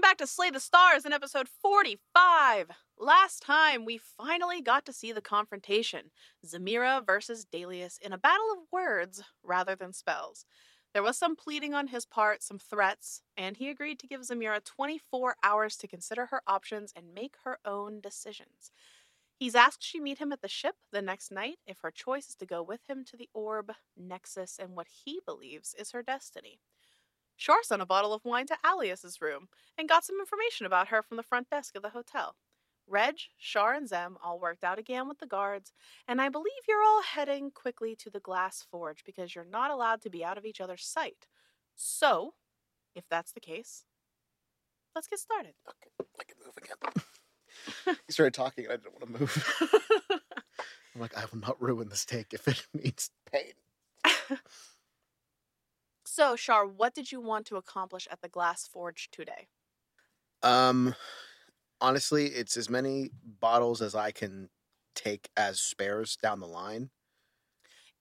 back to Slay the Stars in episode 45. Last time, we finally got to see the confrontation Zamira versus Dalius in a battle of words rather than spells. There was some pleading on his part, some threats, and he agreed to give Zamira 24 hours to consider her options and make her own decisions. He's asked she meet him at the ship the next night if her choice is to go with him to the orb, Nexus, and what he believes is her destiny. Char sent a bottle of wine to Alias's room and got some information about her from the front desk of the hotel. Reg, Char, and Zem all worked out again with the guards, and I believe you're all heading quickly to the Glass Forge because you're not allowed to be out of each other's sight. So, if that's the case, let's get started. Okay, I can move again. he started talking, and I didn't want to move. I'm like, I will not ruin this take if it means pain. So, Char, what did you want to accomplish at the Glass Forge today? Um, honestly, it's as many bottles as I can take as spares down the line.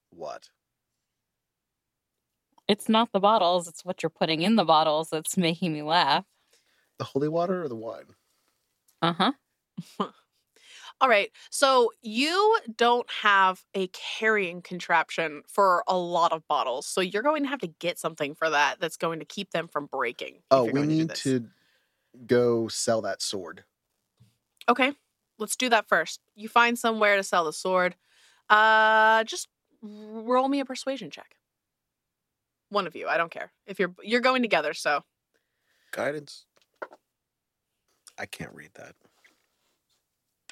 What? It's not the bottles, it's what you're putting in the bottles that's making me laugh. The holy water or the wine? Uh huh. All right. So you don't have a carrying contraption for a lot of bottles. So you're going to have to get something for that that's going to keep them from breaking. Oh, we going to need to go sell that sword. Okay. Let's do that first. You find somewhere to sell the sword. Uh just roll me a persuasion check. One of you, I don't care. If you're you're going together, so Guidance. I can't read that.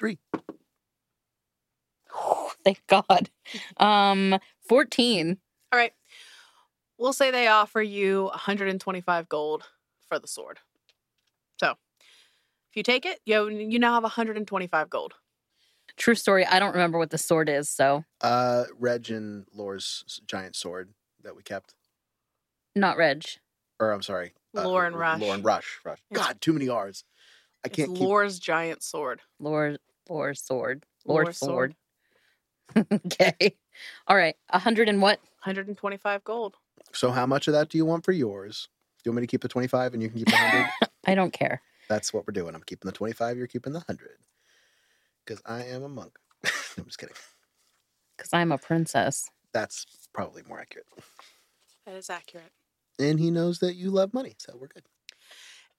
Three. Thank God. Um, 14. all right. We'll say they offer you 125 gold for the sword. So, if you take it, you you now have 125 gold. True story. I don't remember what the sword is, so Uh, Reg and Lore's giant sword that we kept. not Reg. Or I'm sorry, uh, Lore and Rush. Lore and Rush. Rush. God, too many R's. I can't keep. Lore's giant sword. Lore, Lore sword. Lore, Lore sword. okay. All right. A hundred and what? 125 gold. So how much of that do you want for yours? Do you want me to keep the 25 and you can keep the 100? I don't care. That's what we're doing. I'm keeping the 25, you're keeping the 100. Because I am a monk. I'm just kidding. Because I'm a princess. That's probably more accurate. That is accurate. And he knows that you love money, so we're good.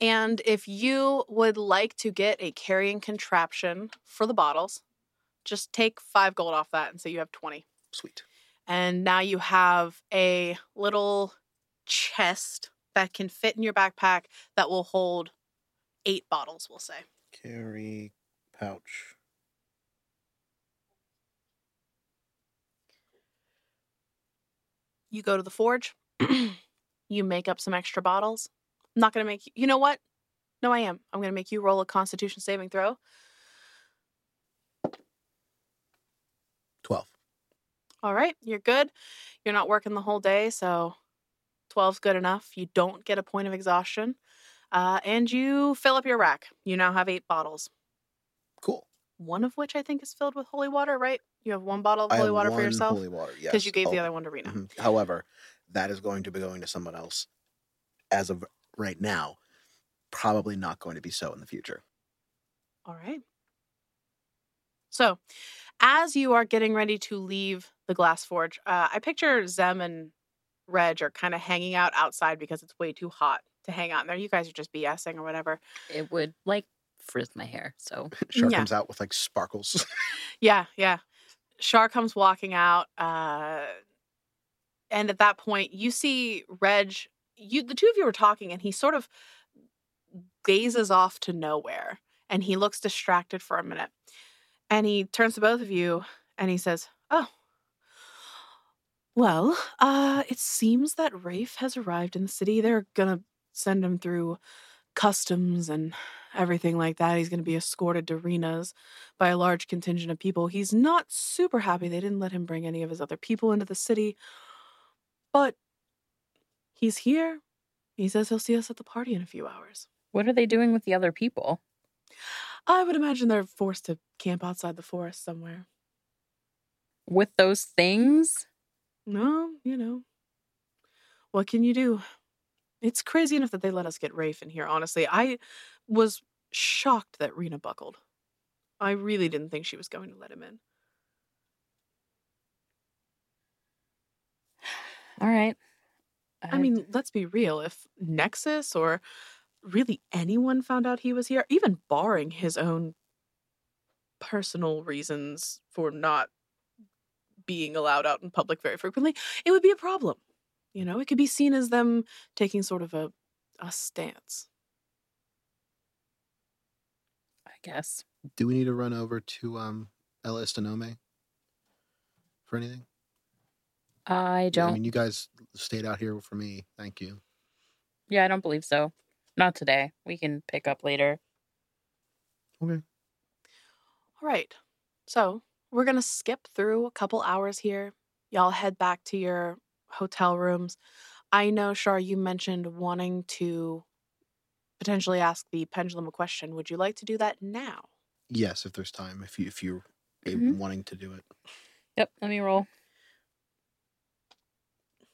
And if you would like to get a carrying contraption for the bottles, just take five gold off that and say you have 20. Sweet. And now you have a little chest that can fit in your backpack that will hold eight bottles, we'll say. Carry pouch. You go to the forge, you make up some extra bottles. I'm not going to make you, you know what? No, I am. I'm going to make you roll a constitution saving throw. 12. All right, you're good. You're not working the whole day, so 12's good enough. You don't get a point of exhaustion. Uh, and you fill up your rack. You now have eight bottles, Cool. one of which I think is filled with holy water, right? You have one bottle of I holy have water for one yourself Holy water, yes. because you gave the Oh, other one to Rina. mhm. However, that is going to be going to someone else as of right now. Probably not going to be so in the future. All right. So, as you are getting ready to leave the glass forge, uh, I picture Zem and Reg are kind of hanging out outside because it's way too hot to hang out in there. You guys are just BSing or whatever. It would like frizz my hair. So Shark Yeah. comes out with like sparkles. Yeah, yeah. Char comes walking out, uh, and at that point, you see Reg. You, the two of you are talking, and he sort of gazes off to nowhere, and he looks distracted for a minute, and he turns to both of you, and he says, "Oh, well, uh, it seems that Rafe has arrived in the city. They're gonna send him through customs and everything like that. He's gonna be escorted to Rina's." by a large contingent of people. He's not super happy they didn't let him bring any of his other people into the city, but he's here. He says he'll see us at the party in a few hours. what are they doing with the other people? I would imagine they're forced to camp outside the forest somewhere. With those things? No, you know. What can you do? It's crazy enough that they let us get Rafe in here, honestly. I was shocked that Rina buckled. I really didn't think she was going to let him in. All right. I mean, let's be real. If Nexus or really anyone found out he was here, even barring his own personal reasons for not being allowed out in public very frequently, it would be a problem. You know, it could be seen as them taking sort of a a stance. I guess. Do we need to run over to um El Estonome for anything? I I don't. I mean, you guys stayed out here for me. Thank you. yeah, I don't believe so. Not today. We can pick up later. Okay. All right. So we're going to skip through a couple hours here. Y'all head back to your hotel rooms. I know, Char, you mentioned wanting to potentially ask the pendulum a question. Would you like to do that now? Yes, if there's time, if you if you're a- Mhm. wanting to do it. Yep. Let me roll.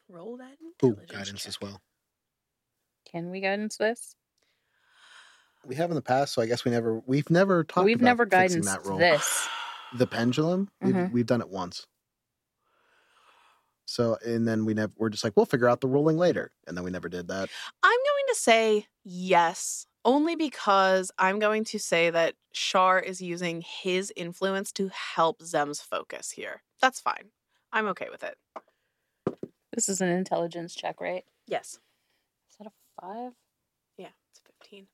Roll that Ooh, guidance check. as well. Can we guidance this? We have in the past, so I guess we never we've never talked. We've about never fixing guidance that roll. this. The pendulum, we've, Mhm. we've done it once. So and then we never we're just like we'll figure out the rolling later, and then we never did that. I'm going to say yes, only because I'm going to say that Char is using his influence to help Zem's focus here. That's fine. I'm okay with it. This is an intelligence check, right? Yes. Is that a five? Yeah, it's 15.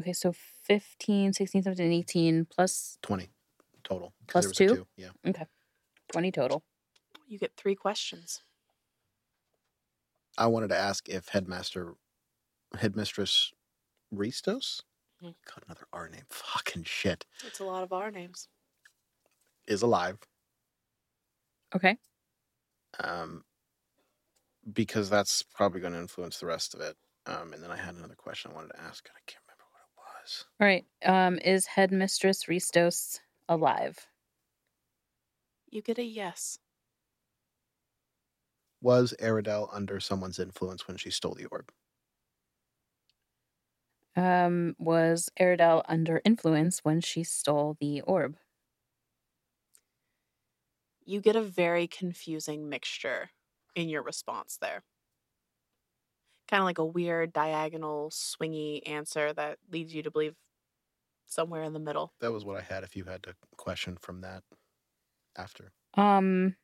Okay, so 15, 16, 17, 18 plus Twenty total. 'cause Plus there was a two? two. Yeah. 20 total. You get three questions. I wanted to ask if headmaster, headmistress, Ristos. Mhm. God, another R name. Fucking shit. It's a lot of our names. Is alive. Okay. Um, because that's probably going to influence the rest of it. Um, and then I had another question I wanted to ask. and I can't remember what it was. All right. Um, is headmistress Ristos alive? You get a yes. Was Aradel under someone's influence when she stole the orb? Um, was Aradel under influence when she stole the orb? You get a very confusing mixture in your response there. Kind of like a weird diagonal swingy answer that leads you to believe somewhere in the middle. That was what I had. If you had to question from that after, Um,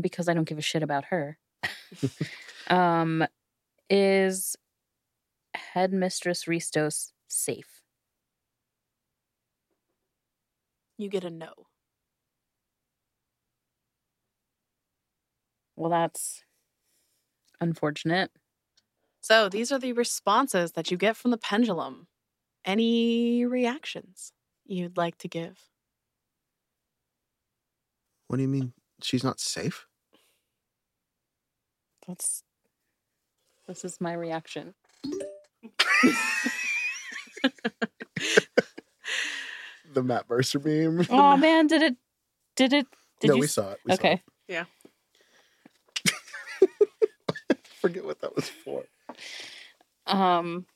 because I don't give a shit about her. um, is headmistress Ristos safe? You get a no. Well, that's unfortunate. So these are the responses that you get from the pendulum. Any reactions you'd like to give? what do you mean she's not safe? That's this is my reaction. The Matt Mercer meme. Oh man, did it? Did it? Did no, you? we saw it. We saw okay. it. Forget what that was for. Um.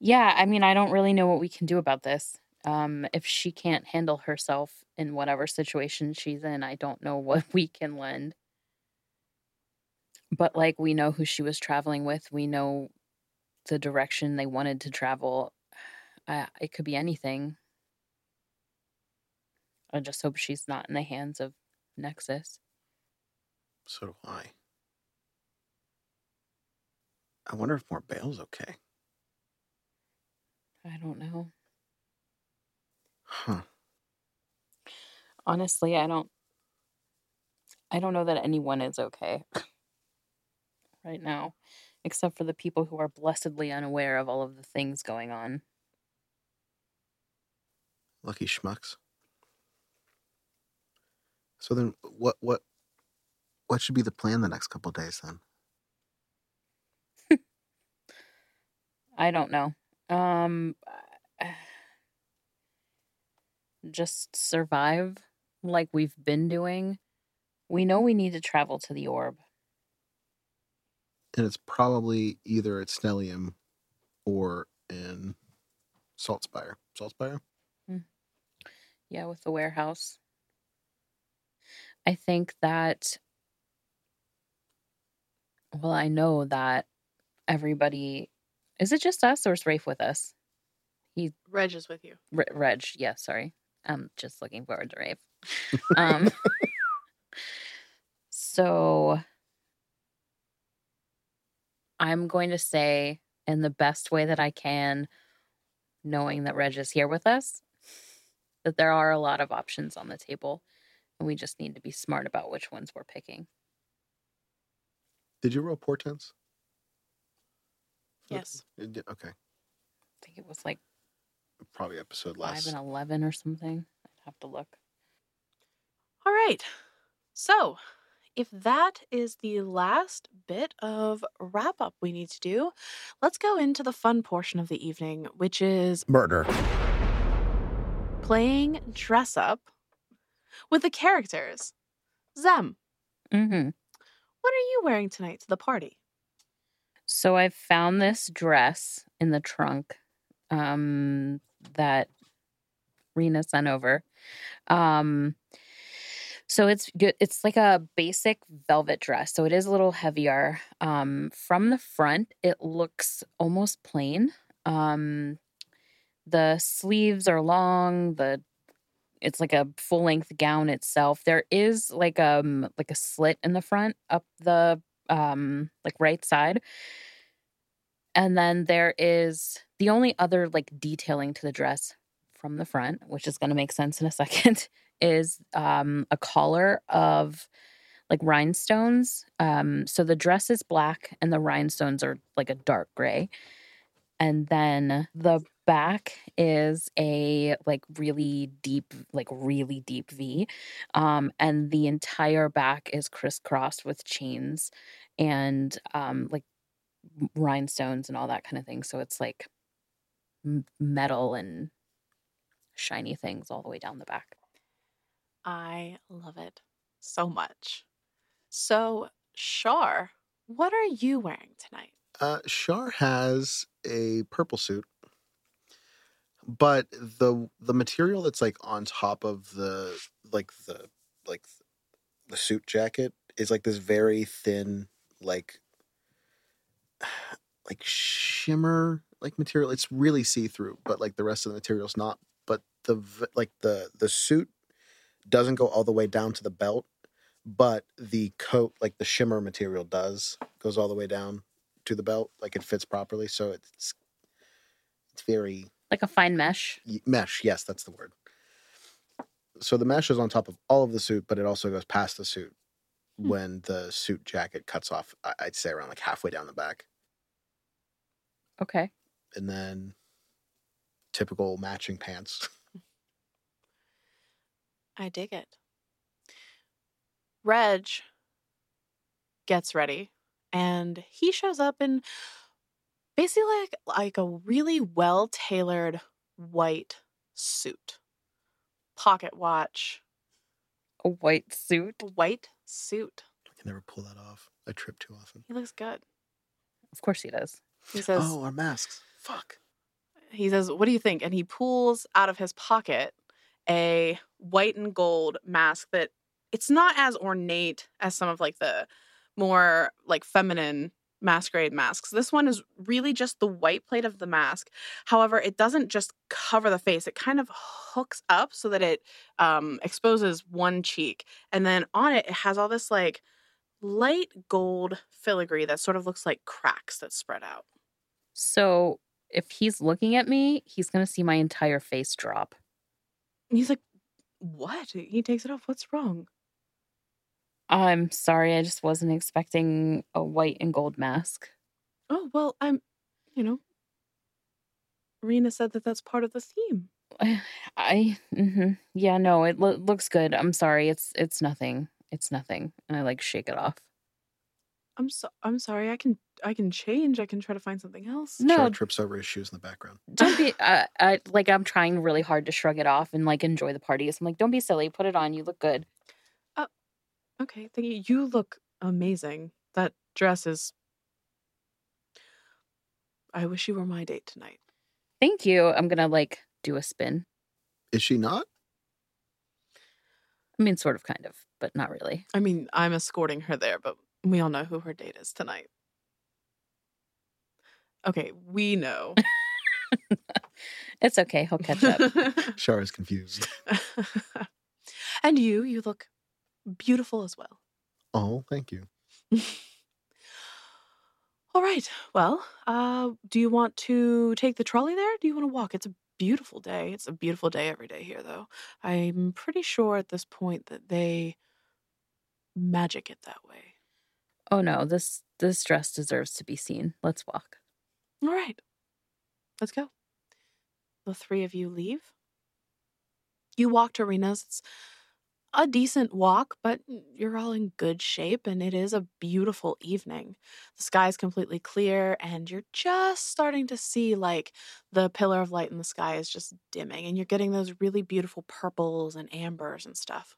Yeah, I mean, I don't really know what we can do about this. Um, if she can't handle herself in whatever situation she's in, I don't know what we can lend. But like, we know who she was traveling with. We know the direction they wanted to travel. Uh, it could be anything. I just hope she's not in the hands of Nexus. So do I. I wonder if more bail's okay. I don't know. Huh. honestly i don't i don't know that anyone is okay right now except for the people who are blessedly unaware of all of the things going on Lucky schmucks. So then, what what what should be the plan the next couple days then? i don't know um just survive like we've been doing we know we need to travel to the orb and it's probably either at Stellium or in Saltspire. Saltspire. Yeah, with the warehouse. I think that well, I know that everybody is it just us or is Rafe with us? He Reg is with you. Re- Reg, yeah, sorry. I'm just looking forward to Rafe. Um so I'm going to say in the best way that I can, knowing that Reg is here with us, that there are a lot of options on the table. And we just need to be smart about which ones we're picking. Did you roll portents? Yes. It did- Okay. I think it was like Probably episode five and eleven or something. I'd have to look. All right. So, if that is the last bit of wrap up we need to do, let's go into the fun portion of the evening, which is Murder. playing dress up with the characters. Zem, Mm-hmm. What are you wearing tonight to the party? So I found this dress in the trunk um, that Rina sent over. Um, so it's good. It's like a basic velvet dress. So it is a little heavier. Um, from the front, it looks almost plain. Um, the sleeves are long. The it's like a full length gown itself. There is like um like a slit in the front up the um like right side. And then there is the only other like detailing to the dress from the front which is going to make sense in a second is um a collar of like rhinestones. Um so the dress is black and the rhinestones are like a dark gray. And then the back is a like really deep like really deep v um and the entire back is crisscrossed with chains and um like rhinestones and all that kind of thing so it's like m- metal and shiny things all the way down the back I love it so much. So, Char, what are you wearing tonight? Uh, Char has a purple suit, but the the material that's like on top of the like the like the suit jacket is like this very thin like like shimmer like material. It's really see through, but like the rest of the material's not. But the like the the suit doesn't go all the way down to the belt, but the coat like the shimmer material does goes all the way down to the belt like it fits properly so it's it's very like a fine mesh? Mesh yes that's the word. So the mesh is on top of all of the suit but it also goes past the suit Hmm. when the suit jacket cuts off I- i'd say around like halfway down the back. Okay. And then typical matching pants. I dig it. Reg gets ready and he shows up in basically like, like a really well tailored white suit, pocket watch, a white suit? A white suit. i can never pull that off. I trip too often. He looks good. of course he does. He says, oh our masks. Fuck. he says, "What do you think?" And he pulls out of his pocket a white and gold mask that it's not as ornate as some of like the more like feminine masquerade masks. This one is really just the white plate of the mask. However, it doesn't just cover the face. It kind of hooks up so that it um, exposes one cheek, and then on it it has all this like light gold filigree that sort of looks like cracks that spread out. so if he's looking at me he's going to see my entire face drop And he's like, What? He takes it off. What's wrong? I'm sorry i just wasn't expecting a white and gold mask Oh, well, I'm, you know, Rina said that that's part of the theme. I mhm. yeah no it lo- looks good. I'm sorry. It's it's nothing. It's nothing. And I like shake it off. I'm so I'm sorry. I can I can change. I can try to find something else. No, Char trips over his shoes in the background don't be uh, I like I'm trying really hard to shrug it off and like enjoy the party. So I'm like don't be silly. Put it on. You look good. Okay, thank you. You look amazing. That dress is I wish you were my date tonight. Thank you. I'm gonna like do a spin. Is she not? I mean, sort of, kind of, but not really. I mean, I'm escorting her there, but we all know who her date is tonight. Okay, we know. It's okay. He'll catch up. Shara's confused. and you, you look beautiful as well. Oh, thank you. All right. Well, uh, do you want to take the trolley there? Do you want to walk? It's a beautiful day. It's a beautiful day every day here, though. I'm pretty sure at this point that they magic it that way. oh no, this this dress deserves to be seen. Let's walk. All right. Let's go. The three of you leave. You walk to Rina's. It's a decent walk, but you're all in good shape, and it is a beautiful evening. The sky is completely clear, and you're just starting to see like the pillar of light in the sky is just dimming, and you're getting those really beautiful purples and ambers and stuff.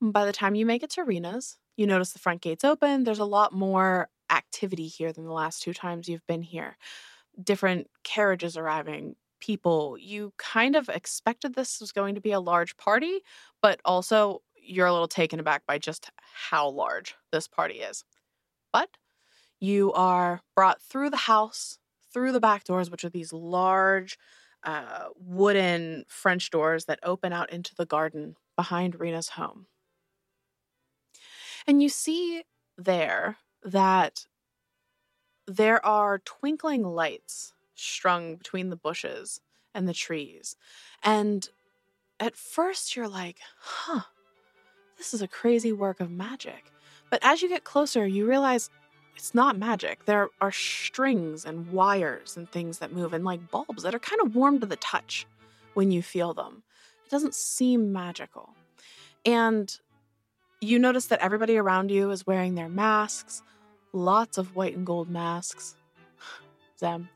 By the time you make it to Rina's, you notice the front gate's open. There's a lot more activity here than the last two times you've been here. Different carriages arriving, people. You kind of expected this was going to be a large party, but also you're a little taken aback by just how large this party is. But you are brought through the house, through the back doors, which are these large uh, wooden French doors that open out into the garden behind Rina's home. And you see there that there are twinkling lights strung between the bushes and the trees. And at first you're like, huh, this is a crazy work of magic. But as you get closer, you realize it's not magic. There are strings and wires and things that move, and like bulbs that are kind of warm to the touch when you feel them. It doesn't seem magical. And you notice that everybody around you is wearing their masks, lots of white and gold masks. Them.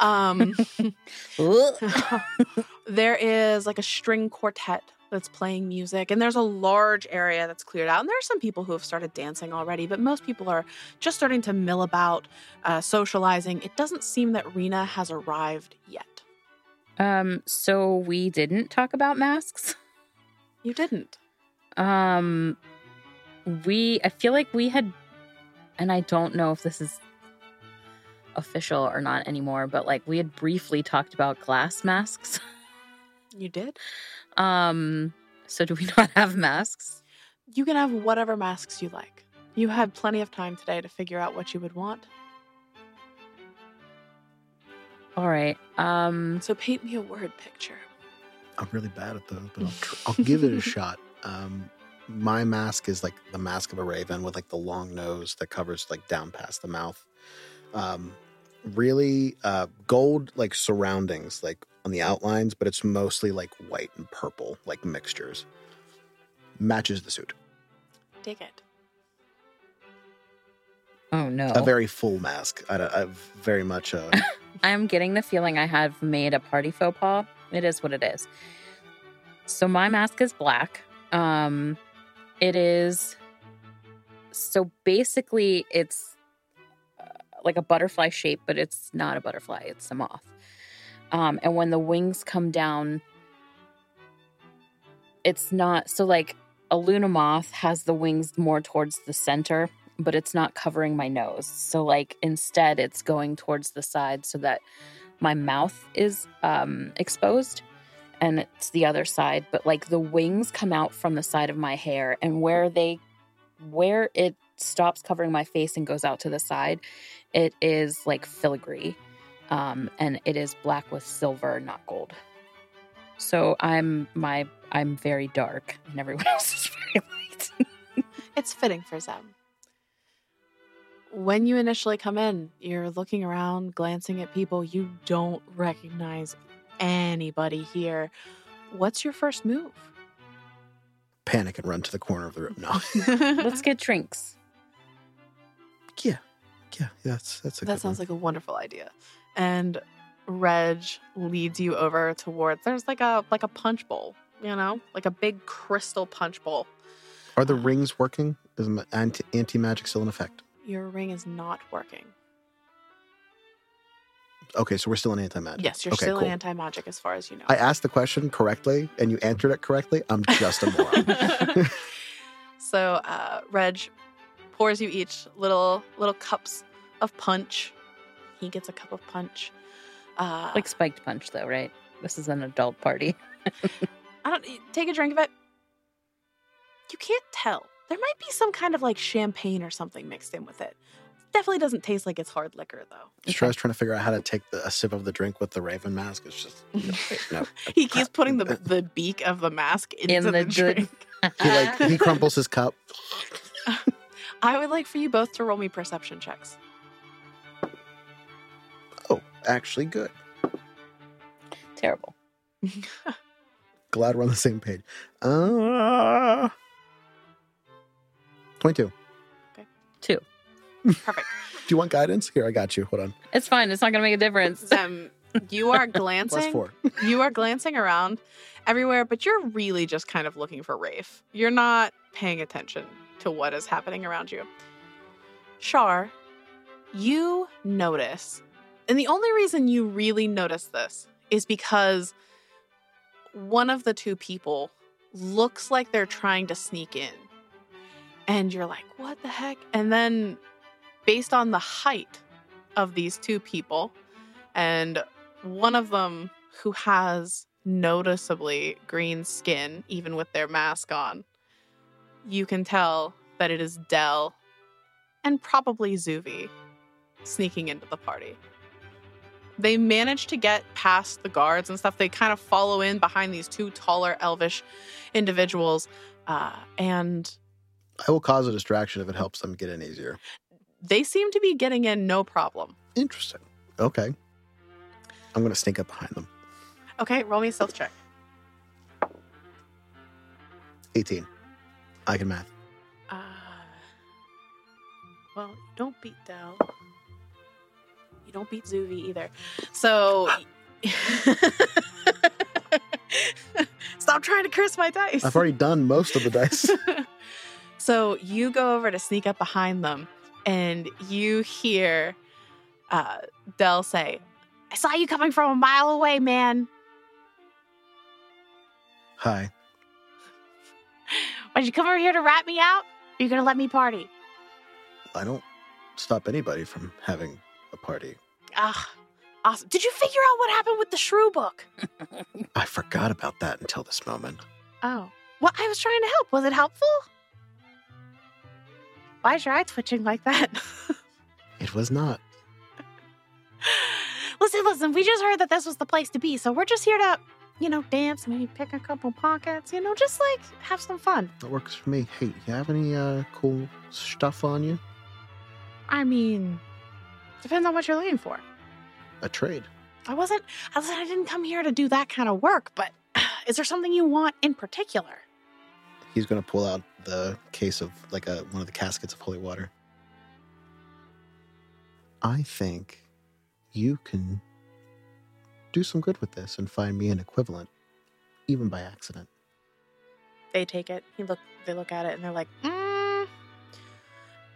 Um, there is like a string quartet that's playing music, and there's a large area that's cleared out. And there are some people who have started dancing already, but most people are just starting to mill about, uh, socializing. It doesn't seem that Rina has arrived yet. um, so we didn't talk about masks. You didn't. Um, we I feel like we had, and I don't know if this is official or not anymore, but like we had briefly talked about glass masks. You did? Um, so do we not have masks? You can have whatever masks you like. You had plenty of time today to figure out what you would want. All right. Um, So paint me a word picture. I'm really bad at those, but I'll, tr- I'll give it a shot. Um, my mask is like the mask of a raven with like the long nose that covers like down past the mouth. Um, really uh, gold like surroundings like on the outlines, but it's mostly like white and purple like mixtures. Matches the suit. Dig it. oh no. A very full mask. I, I very much. Uh, I'm getting the feeling I have made a party faux pas. It is what it is. So my mask is black. Um, it is. So basically, it's like a butterfly shape, but it's not a butterfly. It's a moth. Um, and when the wings come down, it's not so like a Luna moth has the wings more towards the center, but it's not covering my nose. So like instead, it's going towards the side so that my mouth is um, exposed and it's the other side but like the wings come out from the side of my hair and where they where it stops covering my face and goes out to the side it is like filigree um, and it is black with silver not gold so i'm my i'm very dark and everyone else is very light It's fitting for Zem. When you initially come in, you're looking around, glancing at people. You don't recognize anybody here. What's your first move? panic and run to the corner of the room. No. let's get drinks yeah. Yeah. That's that's a that sounds one. like a wonderful idea. And Reg leads you over towards there's like a like a punch bowl, you know, like a big crystal punch bowl. Are the rings working? Is anti magic still in effect? Your ring is not working. Okay, so we're still in anti magic. Yes, you're okay, still cool. in anti magic as far as you know. I asked the question correctly and you answered it correctly. I'm just a moron. so uh, Reg pours you each little little cups of punch. He gets a cup of punch. Uh, Like spiked punch, though, right? This is an adult party. I don't take a drink of it. You can't tell. There might be some kind of like champagne or something mixed in with it. Definitely doesn't taste like it's hard liquor though. Stress trying to figure out how to take the, a sip of the drink with the raven mask. It's just no. He keeps putting the the beak of the mask into In the, the good- drink. He like he crumples his cup. I would like for you both to roll me perception checks. Oh, actually good. Terrible. Glad we're on the same page. Uh, 22. Okay. Two. Perfect. Do you want guidance? Here, I got you. Hold on. It's fine. It's not going to make a difference. Um, you are glancing. four. you are glancing around everywhere, but you're really just kind of looking for Rafe. You're not paying attention to what is happening around you. Shar, you notice, and the only reason you really notice this is because one of the two people looks like they're trying to sneak in. And you're like, what the heck? And then, based on the height of these two people, and one of them who has noticeably green skin, even with their mask on, you can tell that it is Dell and probably Zuvi sneaking into the party. They manage to get past the guards and stuff. They kind of follow in behind these two taller elvish individuals. Uh, and I will cause a distraction if it helps them get in easier. they seem to be getting in no problem. Interesting. Okay. I'm going to sneak up behind them. Okay, roll me a stealth check. 18. I can math. Uh, well, you don't beat Dell. You don't beat Zuvi either. So. Stop trying to curse my dice. I've already done most of the dice. so you go over to sneak up behind them, and you hear uh, Dell say, I saw you coming from a mile away, man. Hi. Did you come over here to rat me out? Or you gonna let me party? I don't stop anybody from having a party. Ah, awesome. Did you figure out what happened with the shrew book? I forgot about that until this moment. Oh. Well, I was trying to help. Was it helpful? Why is your eye twitching like that? It was not. listen, listen, we just heard that this was the place to be, so we're just here to, you know, dance, maybe pick a couple pockets, you know, just like have some fun. That works for me. Hey, you have any uh, cool stuff on you? I mean, depends on what you're looking for. A trade. I wasn't, I said I didn't come here to do that kind of work, but is there something you want in particular? He's going to pull out the case of like a one of the caskets of holy water. I think you can do some good with this and find me an equivalent, even by accident. They take it. He look. They look at it and they're like, mm.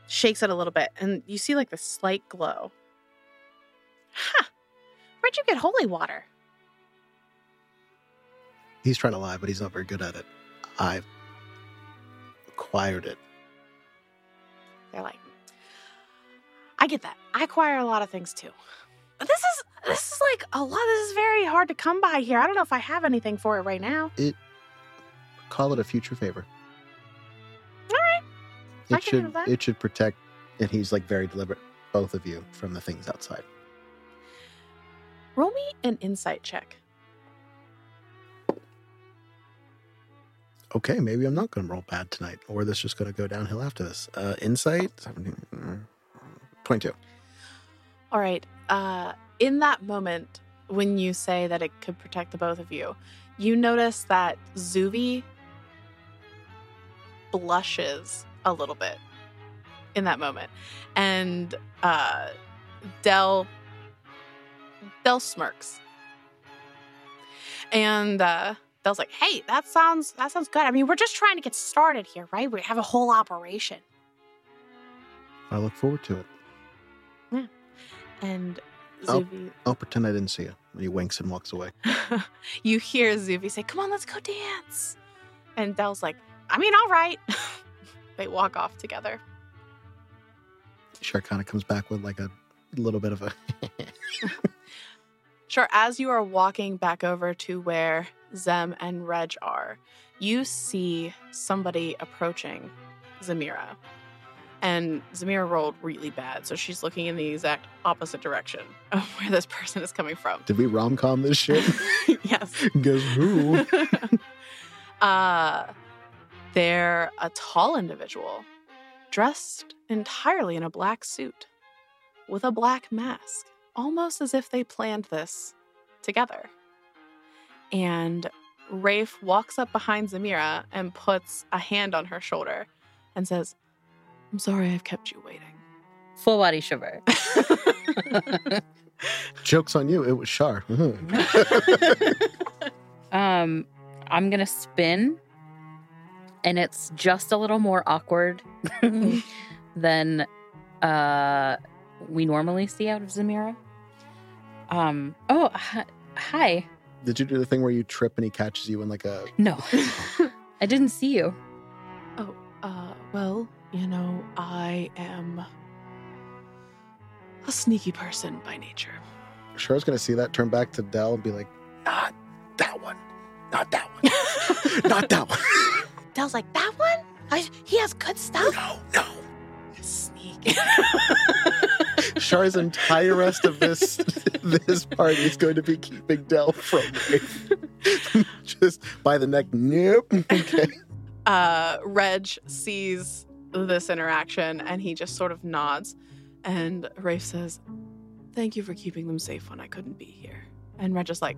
shakes it a little bit, and you see like the slight glow. Huh? Where'd you get holy water? He's trying to lie, but he's not very good at it. I've acquired it. They're like, I get that. I acquire a lot of things too. This is this is like a lot. This is very hard to come by here. I don't know if I have anything for it right now. It call it a future favor. All right. It should it should protect and he's like very deliberate, both of you from the things outside. Roll me an insight check. Okay, maybe I'm not gonna roll bad tonight, or this just gonna go downhill after this. Uh insight 17, mm, 22. All right. Uh, in that moment, when you say that it could protect the both of you, you notice that Zuvi blushes a little bit in that moment, and uh, Dell Dell smirks, and uh, Dell's like, "Hey, that sounds that sounds good. I mean, we're just trying to get started here, right? We have a whole operation." I look forward to it. And Oh. Zuvi. I'll pretend I didn't see you. And he winks and walks away. you hear Zuvi say, Come on, let's go dance. And Dell's like, I mean, all right. they walk off together. Sure kind of comes back with like a little bit of a. Sure, as you are walking back over to where Zem and Reg are, you see somebody approaching Zamira. And Zamira rolled really bad, so she's looking in the exact opposite direction of where this person is coming from. Did we rom com this shit? yes. Guess who? uh, they're a tall individual dressed entirely in a black suit with a black mask, almost as if they planned this together. And Rafe walks up behind Zamira and puts a hand on her shoulder and says, I'm sorry I've kept you waiting. Full body shiver. Joke's on you. It was Char. Mhm. um, I'm gonna spin, and it's just a little more awkward than uh we normally see out of Zamira. Um. Oh, hi. hi. Did you do the thing where you trip and he catches you in like a. No, I didn't see you. Oh, uh, well, you know, I am a sneaky person by nature. Char's going to see that, turn back to Dell and be like, not that one. Not that one. not that one. Dell's like, that one? I, he has good stuff. No, no. Sneak. Char's entire rest of this this party is going to be keeping Dell from Rafe. Just by the neck. Nope. Okay. uh, Reg sees this interaction and he just sort of nods. And Rafe says, Thank you for keeping them safe when I couldn't be here. And Reg is like,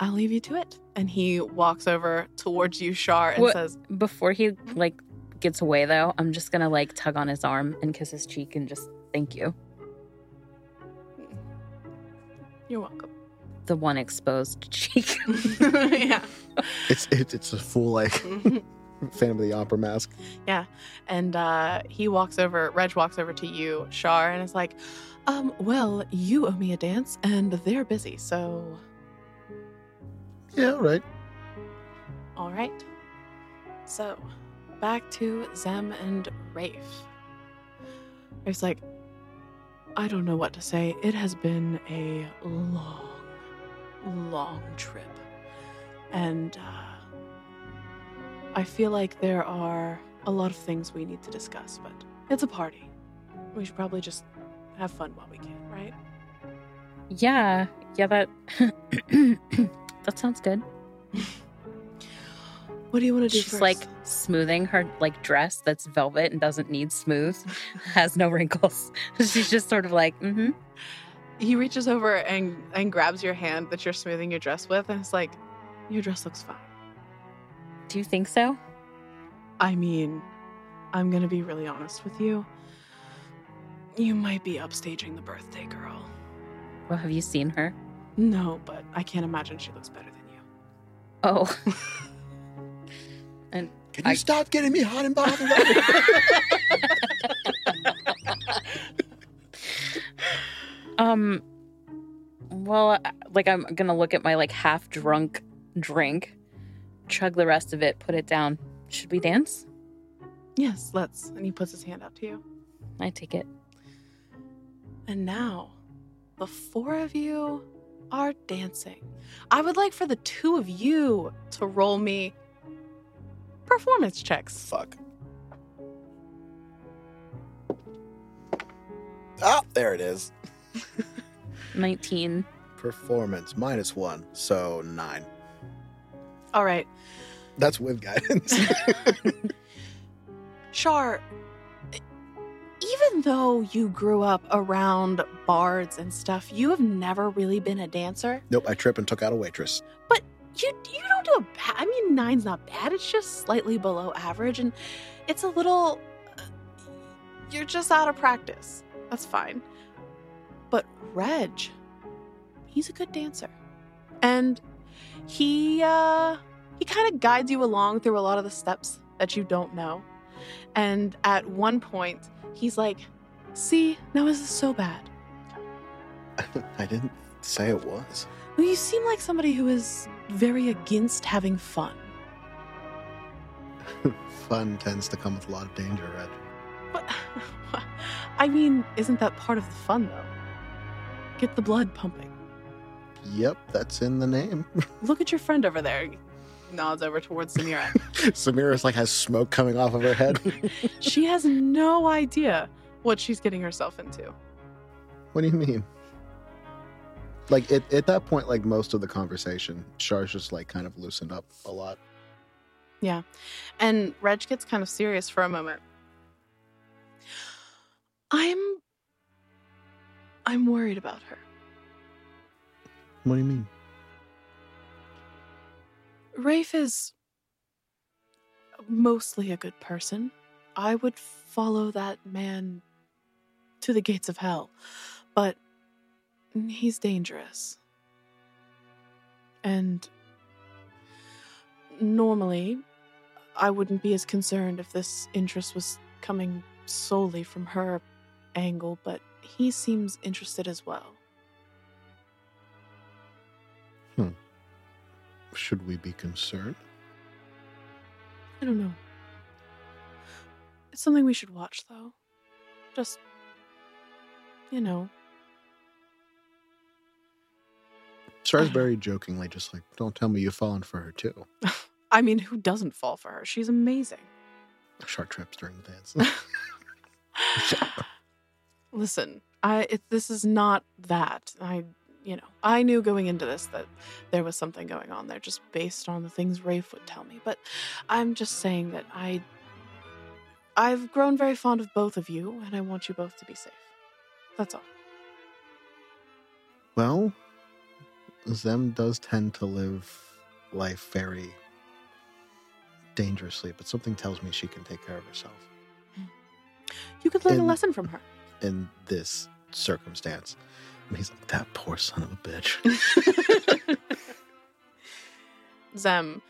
I'll leave you to it. And he walks over towards you, Char, and What- says, Before he like gets away, though, I'm just gonna like tug on his arm and kiss his cheek and just thank you. You're welcome. The one exposed cheek. yeah. It's it's it's a full like Phantom of the Opera mask. Yeah. And uh, he walks over, Reg walks over to you, Char, and is like, um, well, you owe me a dance, and they're busy, so Yeah, all right. all right. So, back to Zem and Rafe. Rafe's like, I don't know what to say. It has been a long, long trip. And uh, I feel like there are a lot of things we need to discuss, but it's a party. We should probably just have fun while we can, right? yeah, yeah, that that sounds good. What do you want to do She's first? like smoothing her like dress that's velvet and doesn't need smooth, has no wrinkles. She's just sort of like, mm-hmm. he reaches over and and grabs your hand that you're smoothing your dress with, and it's like, your dress looks fine. Do you think so? I mean, I'm gonna be really honest with you. You might be upstaging the birthday girl. Well, have you seen her? No, but I can't imagine she looks better than you. Oh, and Can you I- stop getting me hot and bothered? um, well, uh, like I'm gonna look at my like half drunk drink, chug the rest of it, put it down. Should we dance? Yes, let's. And he puts his hand out to you. I take it. And now, the four of you are dancing. I would like for the two of you to roll me performance checks. Fuck. Ah, there it is. Nineteen. Performance minus one, so nine. All right. That's with guidance. Char, even though you grew up around bards and stuff, you have never really been a dancer. nope, I trip and took out a waitress. But you you don't do a bad. I mean, nine's not bad. It's just slightly below average, and it's a little. uh, You're just out of practice. That's fine. But Reg, he's a good dancer, and he uh, he kind of guides you along through a lot of the steps that you don't know. And at one point, he's like, "See, now is this so bad?" I didn't say it was. Well, you seem like somebody who is very against having fun. Fun tends to come with a lot of danger, Red. But I mean, isn't that part of the fun though? Get the blood pumping. Yep, that's in the name. Look at your friend over there. Nods over towards Samira. Samira's like has smoke coming off of her head. she has no idea what she's getting herself into. what do you mean? Like at, at that point, like most of the conversation, Char's just like kind of loosened up a lot. Yeah. And Reg gets kind of serious for a moment. I'm I'm worried about her. What do you mean? Rafe is mostly a good person. I would follow that man to the gates of hell. But he's dangerous. And normally, I wouldn't be as concerned if this interest was coming solely from her angle, but he seems interested as well. Should we be concerned? I don't know. It's something we should watch, though. Just, you know, Uh. jokingly just like, don't tell me you've fallen for her too. I mean, who doesn't fall for her? She's amazing. Char trips during the dance. Listen, I it, this is not that. I, you know, I knew going into this that there was something going on there, just based on the things Rafe would tell me. But I'm just saying that I, I've grown very fond of both of you, and I want you both to be safe. That's all. well, Zem does tend to live life very dangerously, but something tells me she can take care of herself You could learn a lesson from her. in this circumstance. And he's like, that poor son of a bitch. Zem,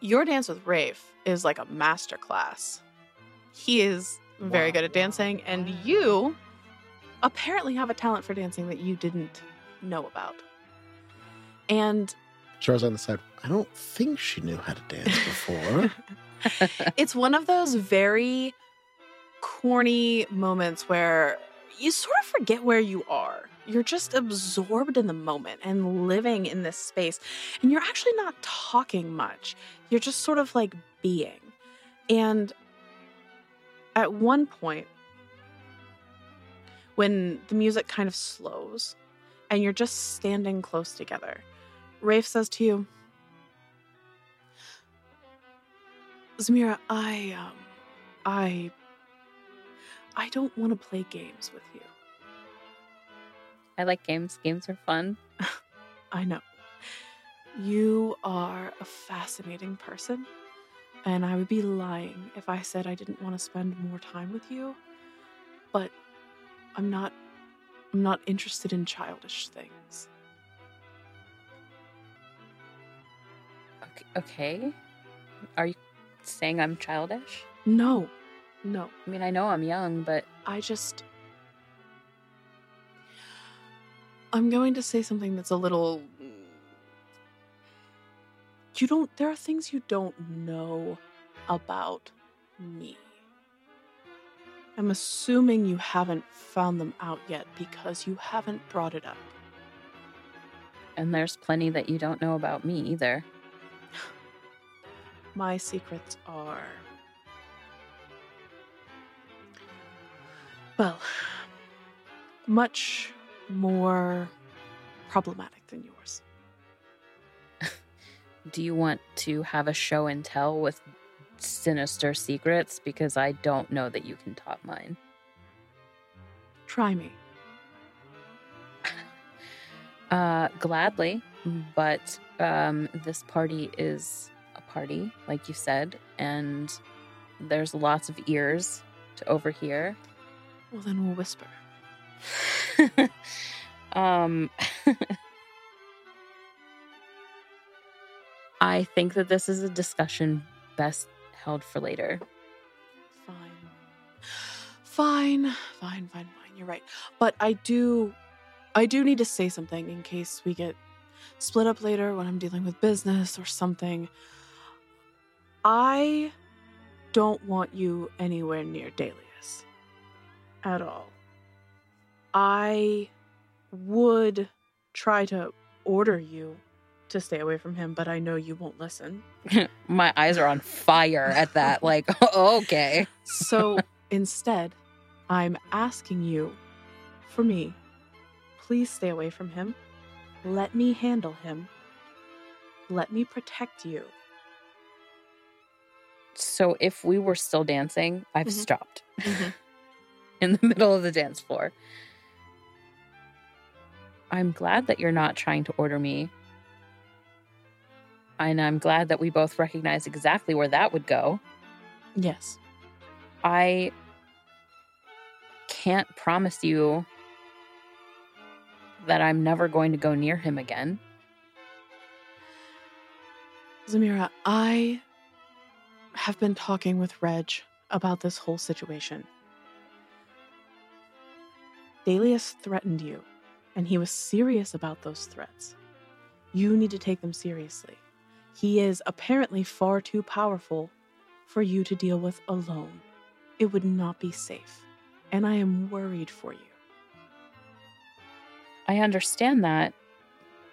your dance with Rafe is like a master class. He is very good at dancing, and you apparently have a talent for dancing that you didn't know about. And Char's on the side. I don't think she knew how to dance before. it's one of those very corny moments where you sort of forget where you are. You're just absorbed in the moment and living in this space. And you're actually not talking much. You're just sort of like being. And at one point, when the music kind of slows and you're just standing close together, Rafe says to you, Zamira, I um I I don't want to play games with you. I like games. Games are fun. I know. You are a fascinating person, and I would be lying if I said I didn't want to spend more time with you. But I'm not I'm not interested in childish things. Okay. okay. Are you saying I'm childish? No. No. I mean, I know I'm young, but I just. I'm going to say something that's a little. You don't. There are things you don't know about me. I'm assuming you haven't found them out yet because you haven't brought it up. and there's plenty that you don't know about me either. My secrets are. Well, much more problematic than yours. Do you want to have a show and tell with sinister secrets? Because I don't know that you can top mine. Try me. Uh, gladly, but um, this party is a party, like you said, and there's lots of ears to overhear. Well, then we'll whisper. um, I think that this is a discussion best held for later. Fine. Fine, fine, fine, fine. you're right. But I do I do need to say something in case we get split up later when I'm dealing with business or something. I don't want you anywhere near Dalius at all. I would try to order you to stay away from him, but I know you won't listen. My eyes are on fire at that. Like, okay. So instead, I'm asking you for me, please stay away from him. Let me handle him. Let me protect you. So if we were still dancing, I've Mhm. stopped in the middle of the dance floor. I'm glad that you're not trying to order me. And I'm glad that we both recognize exactly where that would go. Yes. I can't promise you that I'm never going to go near him again. Zamira, I have been talking with Reg about this whole situation. Dalius threatened you, and he was serious about those threats. You need to take them seriously. He is apparently far too powerful for you to deal with alone. It would not be safe, and I am worried for you. I understand that,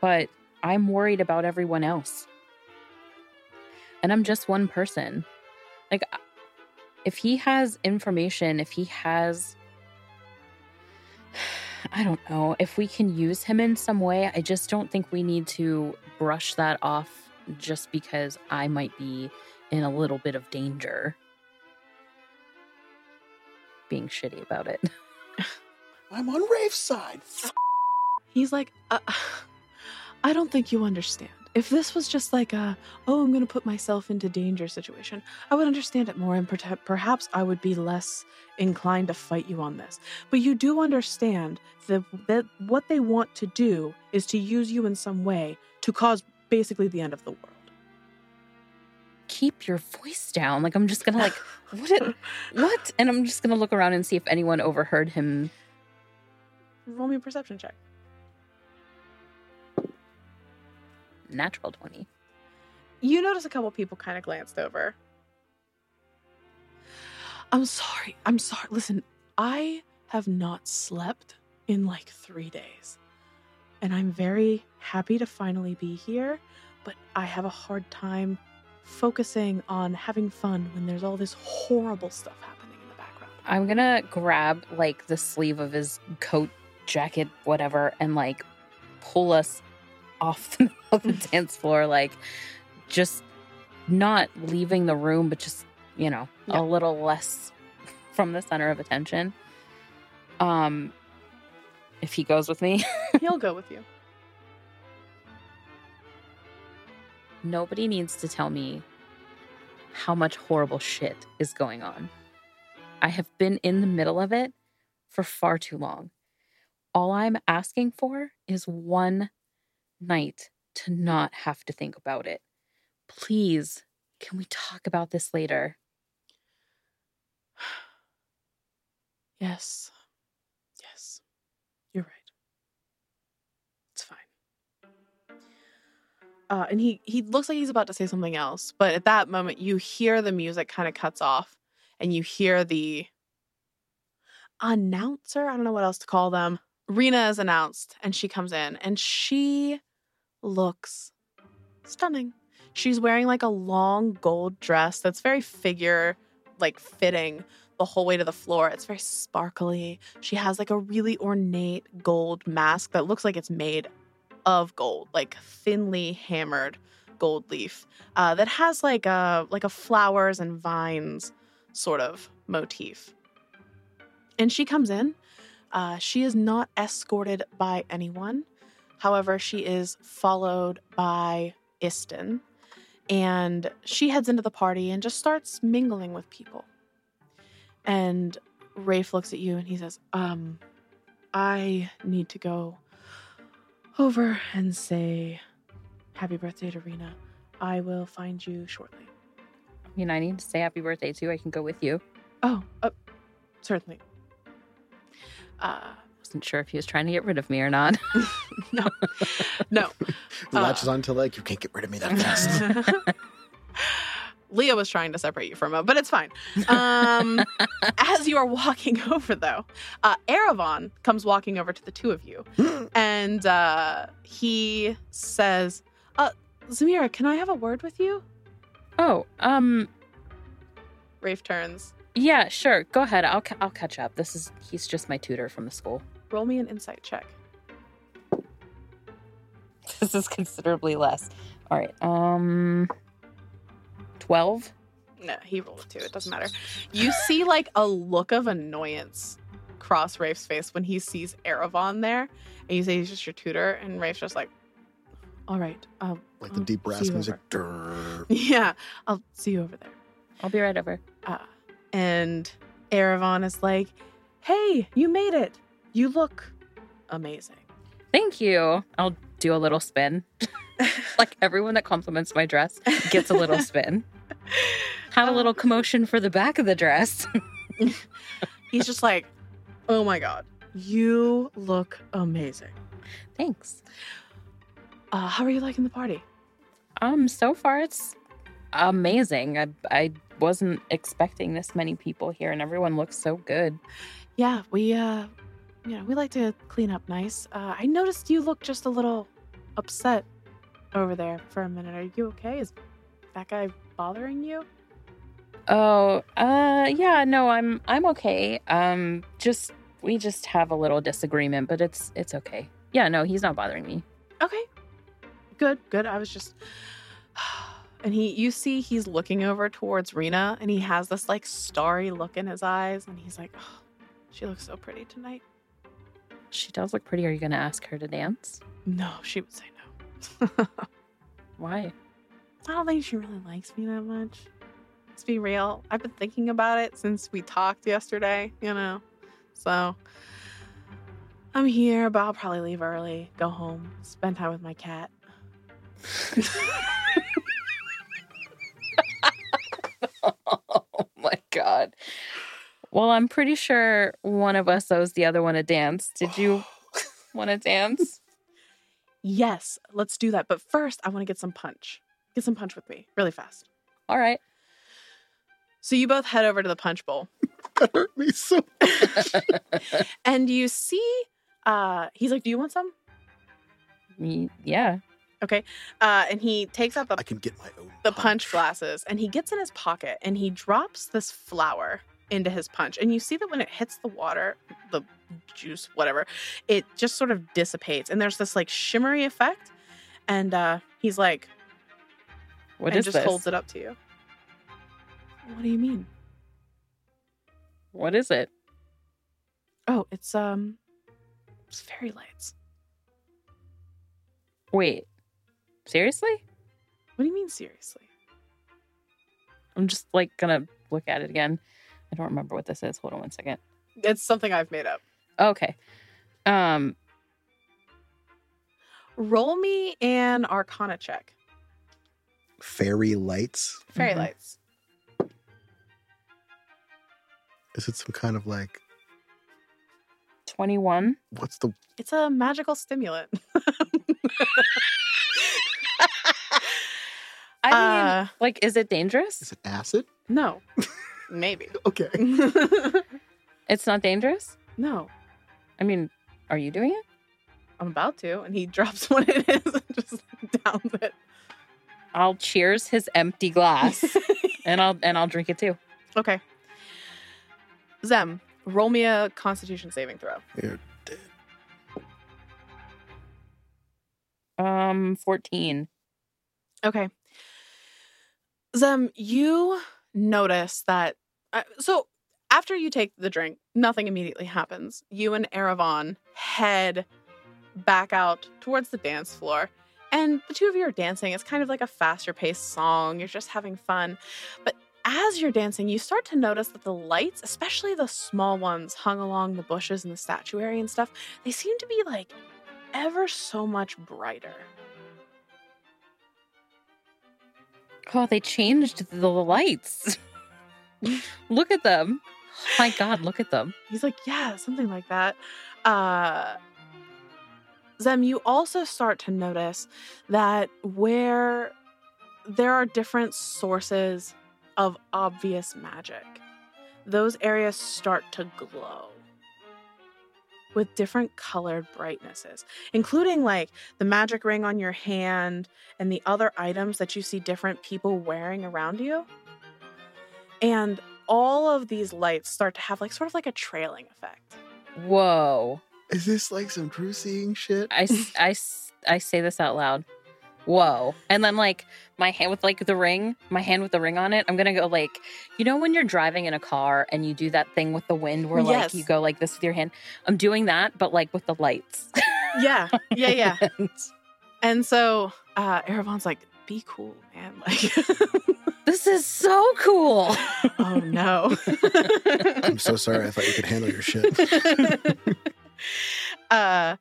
but I'm worried about everyone else. And I'm just one person. Like, if he has information, if he has. I don't know. If we can use him in some way, I just don't think we need to brush that off just because I might be in a little bit of danger. Being shitty about it. I'm on Rafe's side. He's like, uh, I don't think you understand. If this was just like a, oh, I'm going to put myself into danger situation, I would understand it more and perta- perhaps I would be less inclined to fight you on this. But you do understand that, that what they want to do is to use you in some way to cause basically the end of the world. Keep your voice down. Like, I'm just gonna, like, what? It, what? And I'm just gonna look around and see if anyone overheard him Roll me a perception check. Natural 20. You notice a couple people kind of glanced over. I'm sorry. I'm sorry. Listen, I have not slept in like three days. And I'm very happy to finally be here, but I have a hard time focusing on having fun when there's all this horrible stuff happening in the background. I'm gonna grab like the sleeve of his coat, jacket, whatever, and like pull us off the, of the dance floor, like just not leaving the room, but just you know Yeah. a little less from the center of attention. Um, if he goes with me, He'll go with you. nobody needs to tell me how much horrible shit is going on. I have been in the middle of it for far too long. All I'm asking for is one night to not have to think about it. Please, can we talk about this later? Yes. Yes. You're right. It's fine. Uh, and he he looks like he's about to say something else, but at that moment you hear the music kind of cuts off and you hear the announcer, I don't know what else to call them. Rina is announced and she comes in and she looks stunning. She's wearing like a long gold dress that's very figure like fitting the whole way to the floor. It's very sparkly. She has like a really ornate gold mask that looks like it's made of gold, like thinly hammered gold leaf uh, that has like a like a flowers and vines sort of motif. And she comes in. Uh, she is not escorted by anyone. However, she is followed by Iston, and she heads into the party and just starts mingling with people. And Rafe looks at you and he says, Um, I need to go over and say happy birthday to Rina. I will find you shortly. I mean, I need to say happy birthday too. I can go with you. Oh, uh, certainly. Uh, Wasn't sure if he was trying to get rid of me or not. no, no. Latches onto like you can't get rid of me that fast. Leah was trying to separate you from him, but it's fine. Um, as you are walking over, though, uh, Eravon comes walking over to the two of you, and uh, he says, uh, "Zamira, can I have a word with you?" oh, um, Rafe turns. yeah, sure. Go ahead. I'll ca- I'll catch up. This is he's just my tutor from the school. Roll me an insight check. This is considerably less. All right. Um, twelve. No, he rolled a two. It doesn't matter. You see like a look of annoyance cross Rafe's face when he sees Eravon there, and you say he's just your tutor, and Rafe's just like, "All right, um, like the I'll deep see brass you music. over." Durr. Yeah, I'll see you over there. I'll be right over. Uh, and Eravon is like, "Hey, you made it. You look amazing." Thank you. I'll do a little spin. like everyone that compliments my dress gets a little spin. Have a little commotion for the back of the dress. He's just like, "Oh my god, you look amazing." Thanks. Uh, how are you liking the party? Um, so far it's amazing. I I wasn't expecting this many people here, and everyone looks so good. Yeah, we uh you know, we like to clean up nice. Uh I noticed you look just a little upset over there for a minute. Are you okay? Is that guy bothering you? Oh, uh, yeah, no, I'm I'm okay. Um, just we just have a little disagreement, but it's it's okay. Yeah, no, he's not bothering me. Okay. Good, good. I was just and he you see he's looking over towards Rina and he has this like starry look in his eyes and he's like, oh, she looks so pretty tonight. She does look pretty. Are you gonna ask her to dance? No, she would say no. Why? I don't think she really likes me that much. Let's be real. I've been thinking about it since we talked yesterday, you know. So I'm here, but I'll probably leave early, go home, spend time with my cat. oh my god. Well, I'm pretty sure one of us owes the other one a dance. Did you want to dance? Yes, let's do that. But first, I want to get some punch. Get some punch with me, really fast. All right. So you both head over to the punch bowl, That hurt me so. and you see, uh, he's like, "Do you want some?" Me- yeah. Okay. Uh, and he takes out the I can get my own. the punch glasses and he gets in his pocket and he drops this flower into his punch and you see that when it hits the water the juice whatever it just sort of dissipates and there's this like shimmery effect and uh he's like What and is just this? holds it up to you what do you mean What is it? oh it's um it's fairy lights Wait. Seriously? what do you mean seriously I'm just like gonna look at it again. I don't remember what this is. Hold on one second. it's something i've made up Okay. Um, roll me an arcana check Fairy lights. fairy Mhm. lights Is it some kind of like 21. what's the it's a magical stimulant I mean, uh like, is it dangerous? is it acid? no maybe Okay. It's not dangerous? no, I mean, are you doing it? I'm about to. And he drops what it is and just downs it. I'll cheers his empty glass and I'll and I'll drink it too. okay. Zem, roll me a constitution saving throw. You're dead. Um 14. Okay. Zem, you notice that. Uh, so after you take the drink, nothing immediately happens. You and Eravon head back out towards the dance floor. And the two of you are dancing. It's kind of like a faster paced song. You're just having fun. But as you're dancing, you start to notice that the lights, especially the small ones hung along the bushes and the statuary and stuff, they seem to be like ever so much brighter. Oh, they changed the lights. Look at them. my God, look at them. He's like, yeah, something like that. Uh, Zem, you also start to notice that where there are different sources of obvious magic, those areas start to glow with different colored brightnesses, including like the magic ring on your hand and the other items that you see different people wearing around you. And all of these lights start to have like sort of like a trailing effect. Whoa. Is this like some true seeing shit? I, I, I say this out loud. Whoa. And then like my hand with like the ring, my hand with the ring on it, I'm gonna go like you know when you're driving in a car and you do that thing with the wind where like Yes. you go like this with your hand. I'm doing that, but like with the lights. Yeah, yeah, yeah. And so uh Eravon's like, be cool, man. Like, this is so cool. oh no. I'm so sorry. I thought you could handle your shit. uh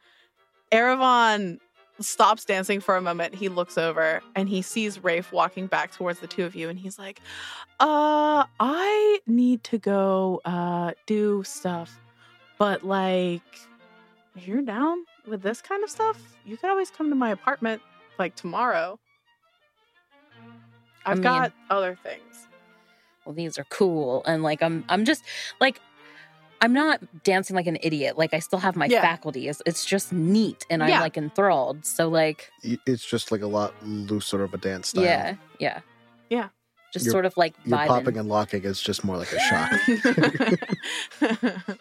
Eravon stops dancing for a moment. He looks over and he sees Rafe walking back towards the two of you and he's like, "Uh, I need to go uh do stuff. But like if you're down with this kind of stuff, you could always come to my apartment like tomorrow. I've mean- got other things. well, these are cool. And like I'm I'm just like I'm not dancing like an idiot. Like I still have my Yeah. faculties. It's just neat and I'm like enthralled. So like it's just like a lot looser of a dance style. yeah, yeah. Yeah. Just You're- sort of like Your vibing. popping and locking is just more like a shock.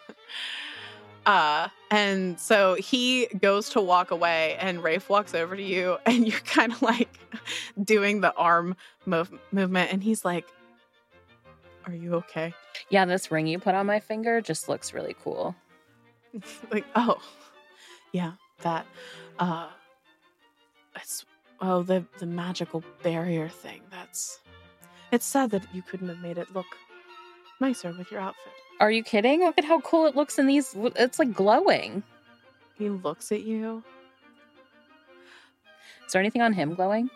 uh and so he goes to walk away and Rafe walks over to you and you're kind of like doing the arm move- movement and he's like are you okay Yeah, this ring you put on my finger just looks really cool. like oh yeah that uh it's oh the the magical barrier thing that's it's sad that you couldn't have made it look nicer with your outfit Are you kidding? Look at how cool it looks in these. It's like glowing. he looks at you Is there anything on him glowing?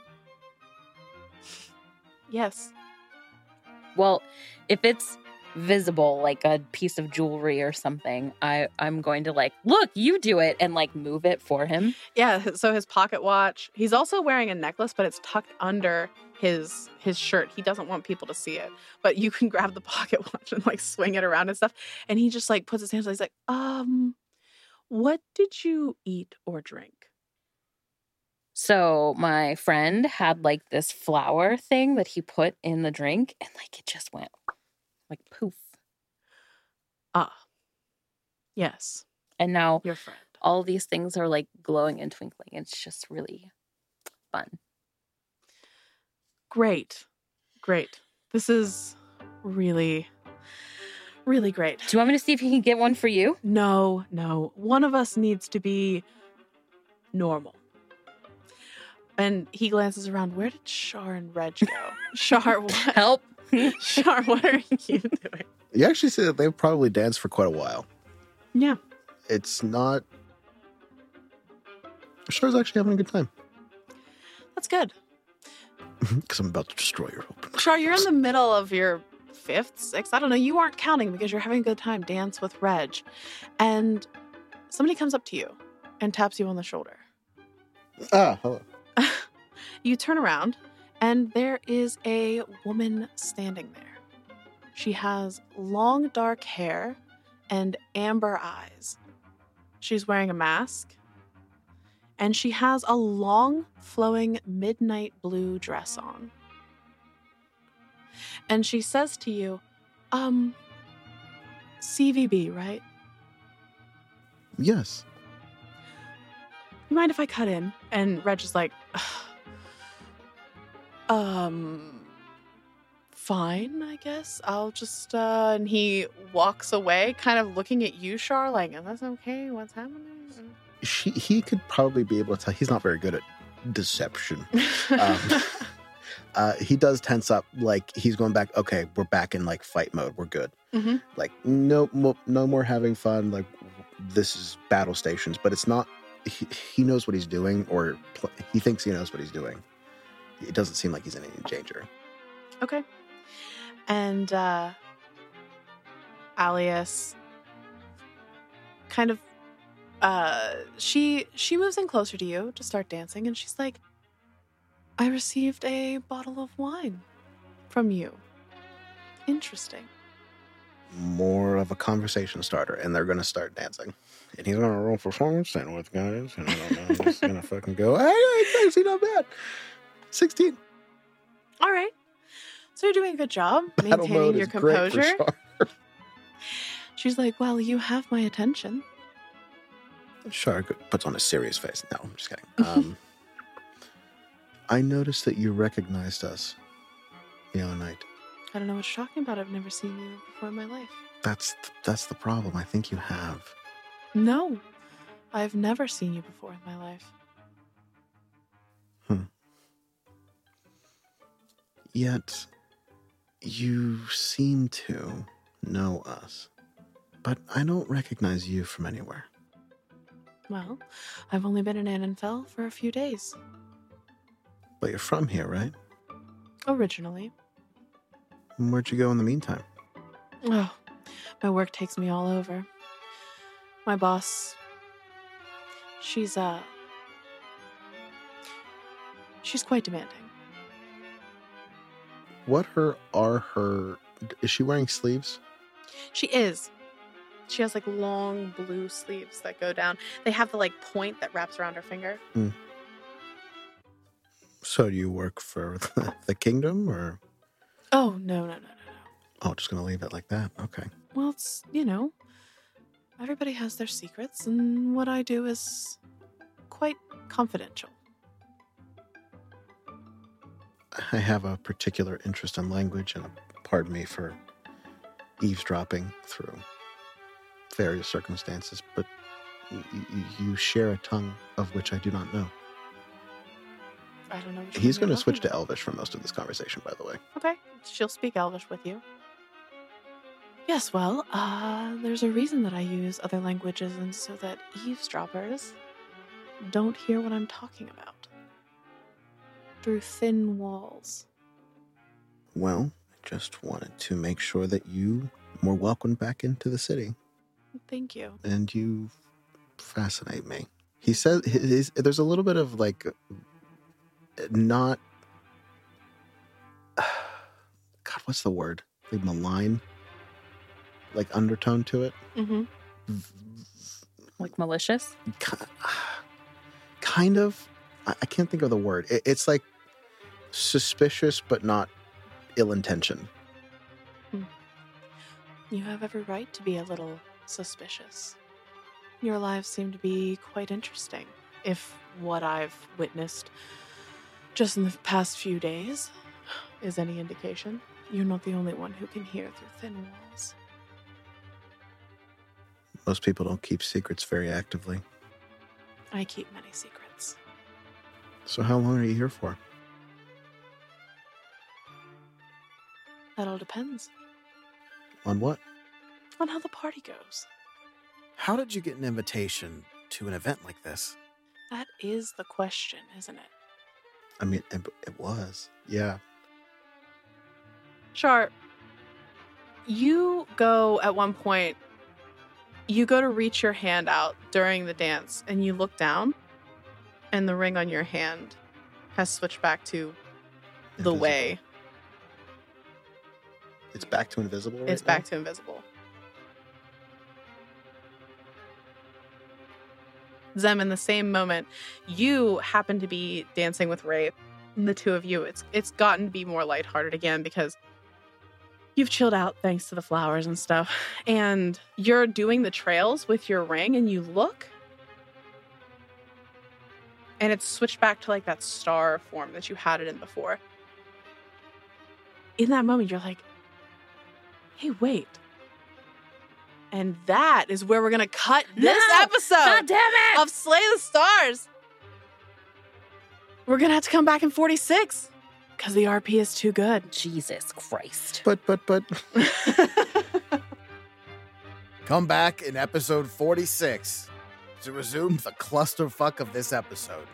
yes Well, if it's visible, like a piece of jewelry or something, I I'm going to like look. You do it and like move it for him. Yeah, so his pocket watch. He's also wearing a necklace, but it's tucked under his his shirt. He doesn't want people to see it. But you can grab the pocket watch and like swing it around and stuff. And he just like puts his hands. He's like, um, what did you eat or drink? So my friend had like this flower thing that he put in the drink, and like it just went like poof. Ah, yes, And now your friend. all these things are like glowing and twinkling. It's just really fun. Great, great. This is really, really great. Do you want me to see if he can get one for you? No, no. One of us needs to be normal. And he glances around. Where did Char and Reg go? Char, what? Help. Char, what are you doing? You actually see that they've probably danced for quite a while. Yeah. It's not. Char's actually having a good time That's good. because I'm about to destroy your hope. Char, you're in the middle of your fifth, sixth, I don't know. You aren't counting because you're having a good time. Dance with Reg. And somebody comes up to you and taps you on the shoulder. Ah, hello. You turn around, and there is a woman standing there. She has long dark hair and amber eyes. She's wearing a mask, and she has a long, flowing midnight blue dress on. And she says to you, Um, CVB, right? Yes. you mind if I cut in? And Reg is like, um, fine, I guess. I'll just, uh, and he walks away, kind of looking at you, Char, like, is this okay? What's happening? She, he could probably be able to tell. He's not very good at deception. Um, uh, he does tense up, like he's going back. Okay, we're back in like fight mode. We're good. Mhm. Like no, mo- no more having fun. Like this is battle stations, but it's not. He, he knows what he's doing, or pl- he thinks he knows what he's doing. It doesn't seem like he's in any danger. Okay. And uh Alias kind of uh she she moves in closer to you to start dancing and she's like I received a bottle of wine from you. Interesting. More of a conversation starter, and they're gonna start dancing. And he's gonna roll performance and with guys, and I don't know, he's gonna fucking go, hey, hey, actually not bad. 16. All right. So you're doing a good job Battle maintaining your is great for composure. She's like, "Well, you have my attention." Char go- puts on a serious face. No, I'm just kidding. Um, I noticed that you recognized us the other night. I don't know what you're talking about. I've never seen you before in my life. That's that's the problem. I think you have. No, I've never seen you before in my life. Yet, you seem to know us. But I don't recognize you from anywhere. Well, I've only been in Annenfell for a few days. But you're from here, right? Originally. And Where'd you go in the meantime? Oh, my work takes me all over. My boss, she's, uh, she's quite demanding. What her are her? Is she wearing sleeves? She is. She has like long blue sleeves that go down. They have the like point that wraps around her finger. Hmm. So do you work for the, the kingdom, or Oh, no, no, no, no, no. oh, just gonna leave it like that? Okay. Well, it's, you know, everybody has their secrets, and what I do is quite confidential. I have a particular interest in language, and pardon me for eavesdropping through various circumstances, but y- y- you share a tongue of which I do not know. I don't know He's going going to switch to Elvish for most of this conversation, by the way. Okay, she'll speak Elvish with you. Yes, well, uh, there's a reason that I use other languages, and so that eavesdroppers don't hear what I'm talking about through thin walls. Well, I just wanted to make sure that you were welcomed back into the city, Thank you. and you fascinate me. He says his, there's a little bit of like not. God, what's the word? Like malign, like undertone to it. Mm-hmm. Like malicious. Kind of. I I can't think of the word. It's like suspicious, but not ill-intentioned. Hmm. You have every right to be a little suspicious. Your lives seem to be quite interesting, if what I've witnessed just in the past few days is any indication. You're not the only one who can hear through thin walls. Most people don't keep secrets very actively. I keep many secrets. So how long are you here for? That all depends On what? on how the party goes. How did you get an invitation to an event like this? That is the question, isn't it? I mean, it, it was. Yeah. Sharp, you go at one point, you go to reach your hand out during the dance, and you look down, and the ring on your hand has switched back to the Invisible. way. It's back to invisible. Right It's now? back to invisible. Zem, in the same moment, you happen to be dancing with Ray. The two of you, it's it's gotten to be more lighthearted again because you've chilled out thanks to the flowers and stuff. And you're doing the trails with your ring, and you look, and it's switched back to like that star form that you had it in before. In that moment, you're like, hey, wait. And that is where we're going to cut this No! episode God damn it! of Slay the Stars. We're going to have to come back in 46 because the RP is too good. Jesus Christ. But but but Come back in episode 46 to resume the clusterfuck of this episode.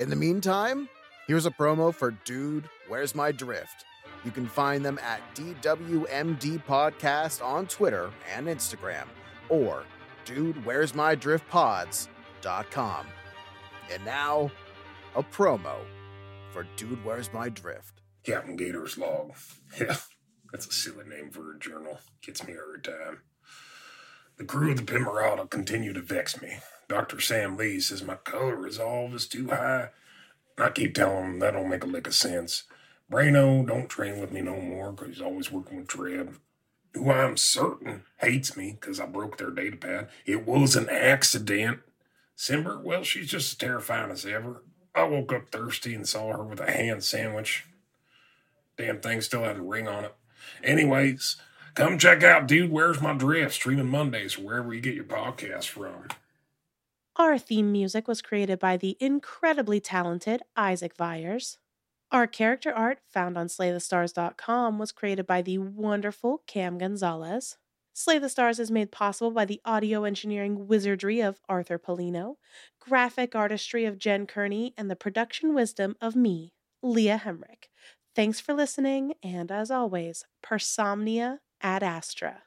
In the meantime, here's a promo for Dude, Where's My Drift? You can find them at DWMD Podcast on Twitter and Instagram or Dude Where's My Drift Pods.com. And now, a promo for Dude Where's My Drift. Captain Gator's log. Yeah, that's a silly name for a journal. Gets me every time. The crew of the Pimerata continue to vex me. Dr. Sam Lee says my color resolve is too high. I keep telling him that don't make a lick of sense. Brano don't train with me no more because he's always working with Trev, who I'm certain hates me because I broke their data pad. It was an accident. Simber, well, she's just as terrifying as ever. I woke up thirsty and saw her with a hand sandwich. Damn thing still had a ring on it. Anyways, come check out Dude Where's My Drift streaming Mondays wherever you get your podcast from. Our theme music was created by the incredibly talented Isaac Vyers. Our character art, found on SlayTheStars.com, was created by the wonderful Cam Gonzalez. Slay the Stars is made possible by the audio engineering wizardry of Arthur Polino, graphic artistry of Jen Kearney, and the production wisdom of me, Leah Hemrick. Thanks for listening, and as always, Persomnia ad Astra.